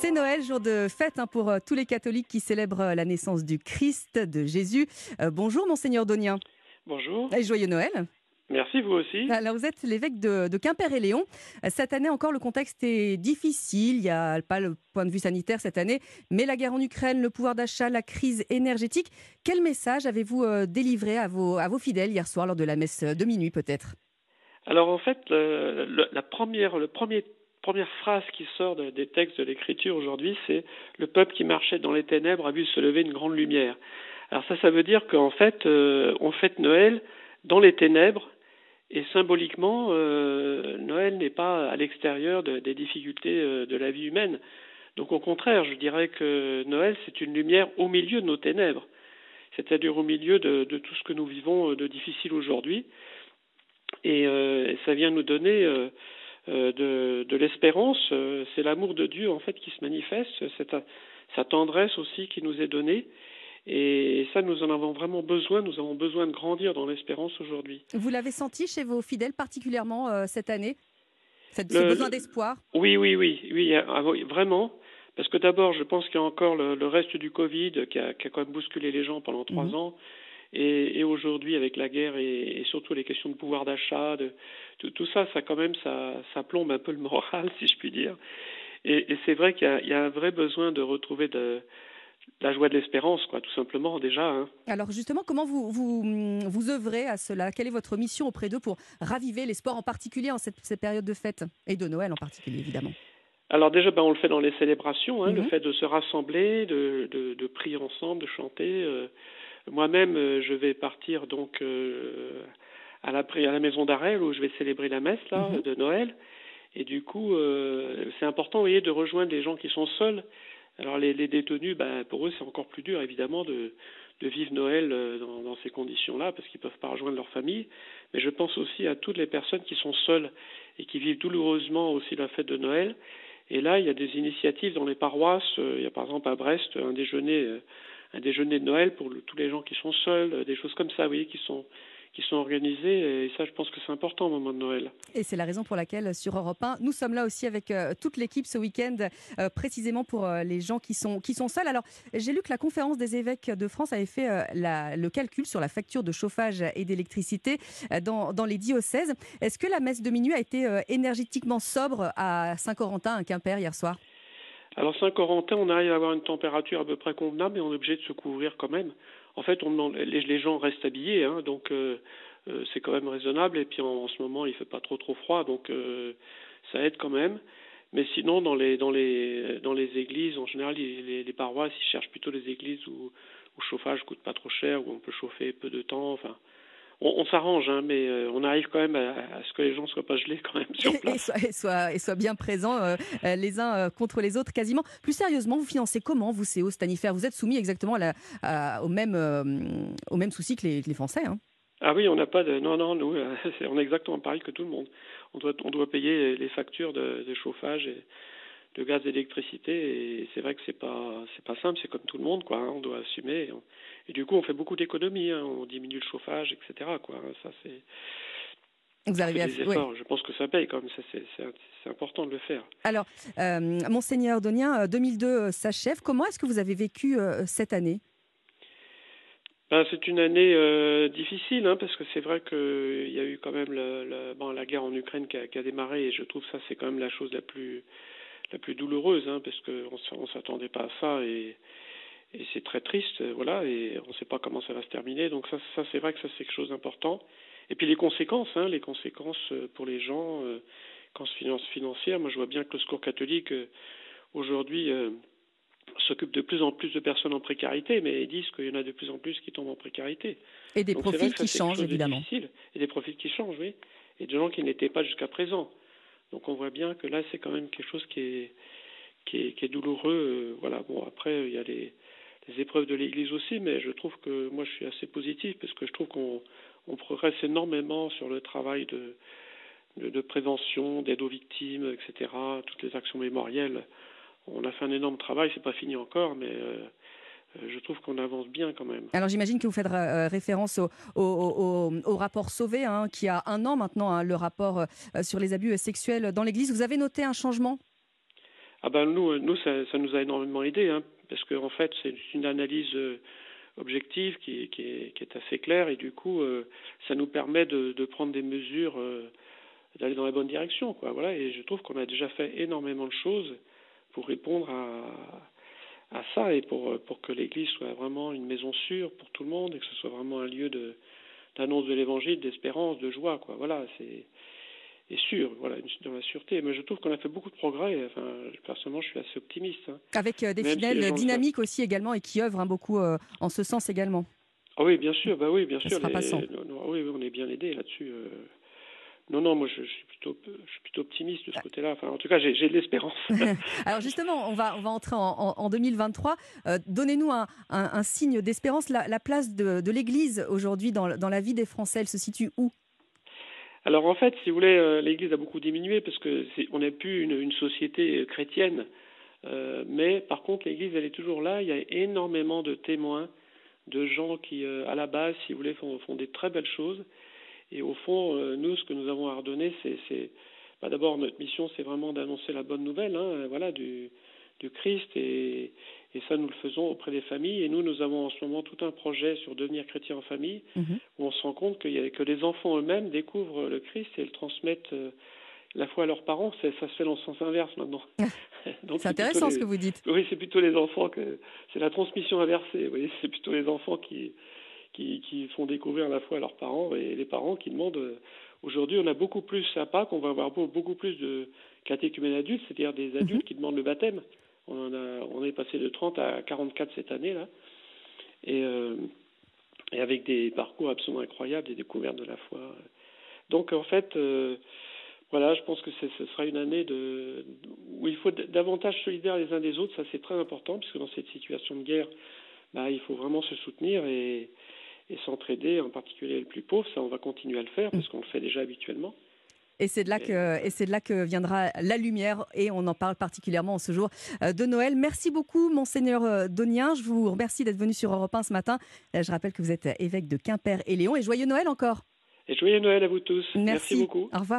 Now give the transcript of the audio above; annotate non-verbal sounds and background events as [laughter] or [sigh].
C'est Noël, jour de fête hein, pour euh, tous les catholiques qui célèbrent euh, la naissance du Christ, de Jésus. Euh, bonjour, Monseigneur Donien. Bonjour. Et joyeux Noël. Merci, vous aussi. Alors, vous êtes l'évêque de, de Quimper et Léon. Cette année encore, le contexte est difficile. Il n'y a pas le point de vue sanitaire cette année, mais la guerre en Ukraine, le pouvoir d'achat, la crise énergétique. Quel message avez-vous délivré à vos, à vos fidèles hier soir lors de la messe de minuit, peut-être? Alors, en fait, le, le, la première, le premier première phrase qui sort de, des textes de l'Écriture aujourd'hui, c'est le peuple qui marchait dans les ténèbres a vu se lever une grande lumière. Alors ça, ça veut dire qu'en fait, euh, on fête Noël dans les ténèbres et symboliquement, euh, Noël n'est pas à l'extérieur de, des difficultés euh, de la vie humaine. Donc au contraire, je dirais que Noël, c'est une lumière au milieu de nos ténèbres, c'est-à-dire au milieu de, tout ce que nous vivons de difficile aujourd'hui. Et ça vient nous donner de, de l'espérance. Euh, c'est l'amour de Dieu en fait qui se manifeste, cette, sa tendresse aussi qui nous est donnée. Et ça, nous en avons vraiment besoin. Nous avons besoin de grandir dans l'espérance aujourd'hui. Vous l'avez senti chez vos fidèles particulièrement euh, cette année? Cette, Ce besoin d'espoir? Oui, oui, oui, oui, ah, vraiment. Parce que d'abord, je pense qu'il y a encore le, le, reste du Covid qui a, qui a, quand même bousculé les gens pendant trois mmh. ans. Et, et aujourd'hui, avec la guerre et, et, surtout les questions de pouvoir d'achat, de tout, tout, ça, ça quand même, ça, ça plombe un peu le moral, [laughs] si je puis dire. Et, et c'est vrai qu'il y, y, a un vrai besoin de retrouver de, la joie de l'espérance, quoi, tout simplement déjà. Hein. Alors justement, comment vous, vous vous œuvrez à cela? Quelle est votre mission auprès d'eux pour raviver l'espoir, en particulier en cette, cette, période de fête? Et de Noël en particulier, évidemment alors déjà, ben, on le fait dans les célébrations, hein, le fait de se rassembler, de, de, de prier ensemble, de chanter. Euh, moi-même, euh, je vais partir donc euh, à, la, à la maison d'arrêt où je vais célébrer la messe là, mm -hmm. de Noël. Et du coup, euh, c'est important, vous voyez, de rejoindre les gens qui sont seuls. Alors les, les détenus, ben, pour eux, c'est encore plus dur, évidemment, de, de vivre Noël dans, dans ces conditions-là, parce qu'ils ne peuvent pas rejoindre leur famille. Mais je pense aussi à toutes les personnes qui sont seules et qui vivent douloureusement aussi la fête de Noël. Et là, il y a des initiatives dans les paroisses. Il y a par exemple à Brest un déjeuner un déjeuner de Noël pour tous les gens qui sont seuls, des choses comme ça, oui, qui sont qui sont organisées et ça je pense que c'est important au moment de Noël. Et c'est la raison pour laquelle sur Europe 1 nous sommes là aussi avec euh, toute l'équipe ce week-end euh, précisément pour euh, les gens qui sont qui sont seuls. Alors j'ai lu que la conférence des évêques de France avait fait euh, le calcul sur la facture de chauffage et d'électricité euh, dans, dans les diocèses. Est-ce que la messe de minuit a été euh, énergétiquement sobre à Saint-Corentin, à Quimper hier soir? Alors Saint-Corentin, on arrive à avoir une température à peu près convenable, mais on est obligé de se couvrir quand même. En fait, on, les, les gens restent habillés, hein, donc euh, euh, c'est quand même raisonnable. Et puis en, ce moment, il fait pas trop trop froid, donc euh, ça aide quand même. Mais sinon, dans les dans les dans les églises, en général, les, les paroisses, ils cherchent plutôt les églises où, où le chauffage coûte pas trop cher, où on peut chauffer peu de temps. Enfin, on, on s'arrange, hein, mais euh, on arrive quand même à, à, ce que les gens soient pas gelés quand même sur [laughs] place. Et, soient, et soient, et soient bien présents euh, euh, les uns contre les autres quasiment. Plus sérieusement, vous financez comment vous ces hausses tarifaires Vous êtes soumis exactement à la, à, au, même, euh, au même souci que les, que les Français hein ah oui, on n'a pas de non non nous [laughs] on est exactement pareil que tout le monde. On doit on doit payer les factures de, de chauffage et de gaz d'électricité et c'est vrai que c'est pas c'est pas simple, c'est comme tout le monde quoi, hein, on doit assumer et, on, et, du coup on fait beaucoup d'économies, hein, on diminue le chauffage etc quoi, ça c'est vous arrivez à faire. Oui. Je pense que ça paye quand même, c'est important de le faire. Alors, euh, Monseigneur Donien, 2002 s'achève. Comment est-ce que vous avez vécu euh, cette année? Ben, c'est une année euh, difficile hein, parce que c'est vrai qu'il y a eu quand même bon, la guerre en Ukraine qui a, qui a, démarré et je trouve ça c'est quand même la chose la plus la plus douloureuse hein, parce qu'on ne s'attendait pas à ça et, et c'est très triste voilà et on ne sait pas comment ça va se terminer donc ça, ça c'est vrai que ça c'est quelque chose d'important et puis les conséquences hein, les conséquences euh, pour les gens euh, quand finance financière moi je vois bien que le secours catholique euh, aujourd'hui euh, s'occupe de plus en plus de personnes en précarité, mais ils disent qu'il y en a de plus en plus qui tombent en précarité. Et des Donc profils qui changent, évidemment. Et des profils qui changent, oui. Et de gens qui n'étaient pas jusqu'à présent. Donc on voit bien que là, c'est quand même quelque chose qui est, qui est, qui est douloureux. Voilà, bon, après, il y a les, les épreuves de l'Église aussi, mais je trouve que moi, je suis assez positif parce que je trouve qu'on on progresse énormément sur le travail de, de, de prévention, d'aide aux victimes, etc., toutes les actions mémorielles on a fait un énorme travail, c'est pas fini encore, mais euh, je trouve qu'on avance bien quand même. Alors j'imagine que vous faites euh, référence au, au, au, au, rapport Sauvé, hein, qui a un an maintenant, hein, le rapport euh, sur les abus sexuels dans l'Église. Vous avez noté un changement? Ah ben nous, nous ça, ça nous a énormément aidé, hein, parce qu'en en fait c'est une analyse objective qui, qui, est, qui, est, assez claire et du coup ça nous permet de, de prendre des mesures, d'aller dans la bonne direction, quoi. Voilà, et je trouve qu'on a déjà fait énormément de choses pour répondre à, à ça et pour, pour que l'Église soit vraiment une maison sûre pour tout le monde et que ce soit vraiment un lieu de d'annonce de l'Évangile, d'espérance, de joie, quoi. Voilà, c'est et sûr, voilà, dans la sûreté. Mais je trouve qu'on a fait beaucoup de progrès. Enfin, personnellement, je suis assez optimiste. Hein. Avec euh, des fidèles dynamiques aussi également et qui œuvrent hein, beaucoup euh, en ce sens également. Ah oui, bien sûr, bah oui, bien Ça sûr. Sera les, passant. oui, on est bien aidé là-dessus. Euh. Non, non, moi je, je, suis plutôt, je suis plutôt optimiste de ce côté-là. Enfin, en tout cas, j'ai de l'espérance. [laughs] Alors justement, on va, on va entrer en, en, en 2023. Euh, Donnez-nous un, un, un, signe d'espérance. La, la, place de, de l'Église aujourd'hui dans, dans, la vie des Français, elle se situe où? Alors en fait, si vous voulez, euh, l'Église a beaucoup diminué parce que on n'est plus une, une, société chrétienne. Euh, mais par contre, l'Église, elle est toujours là. Il y a énormément de témoins, de gens qui, à la base, si vous voulez, font, font des très belles choses. Et au fond, euh, nous, ce que nous avons à redonner, c'est bah, d'abord notre mission, c'est vraiment d'annoncer la bonne nouvelle, hein, voilà, du, du Christ, et, et, ça, nous le faisons auprès des familles. Et nous, nous avons en ce moment tout un projet sur devenir chrétien en famille, mm -hmm. où on se rend compte que les enfants eux-mêmes découvrent le Christ et le transmettent. Euh, la foi à leurs parents, ça se fait dans le sens inverse maintenant. [laughs] c'est [laughs] intéressant les, ce que vous dites. Oui, c'est plutôt les enfants que c'est la transmission inversée. Vous voyez, c'est plutôt les enfants qui qui, qui, font découvrir la foi à leurs parents et les parents qui demandent. Euh, Aujourd'hui, on a beaucoup plus à Pâques, on va avoir beaucoup plus de catéchumènes adultes, c'est-à-dire des adultes -hmm. qui demandent le baptême. On, en a, on est passé de 30 à 44 cette année là, et, euh, et avec des parcours absolument incroyables, des découvertes de la foi. Donc en fait. Euh, voilà, je pense que ce sera une année de, où il faut davantage solidaire les uns des autres, ça c'est très important, puisque dans cette situation de guerre, bah, il faut vraiment se soutenir et, et s'entraider, en particulier les plus pauvres. Ça, on va continuer à le faire parce qu'on le fait déjà habituellement. Et c'est de là que et c'est de là que viendra la lumière et on en parle particulièrement en ce jour de Noël. Merci beaucoup monseigneur Donien, je vous remercie d'être venu sur Europe 1 ce matin. Je rappelle que vous êtes évêque de Quimper et Léon et joyeux Noël encore. Et joyeux Noël à vous tous. Merci, Merci beaucoup. Au revoir.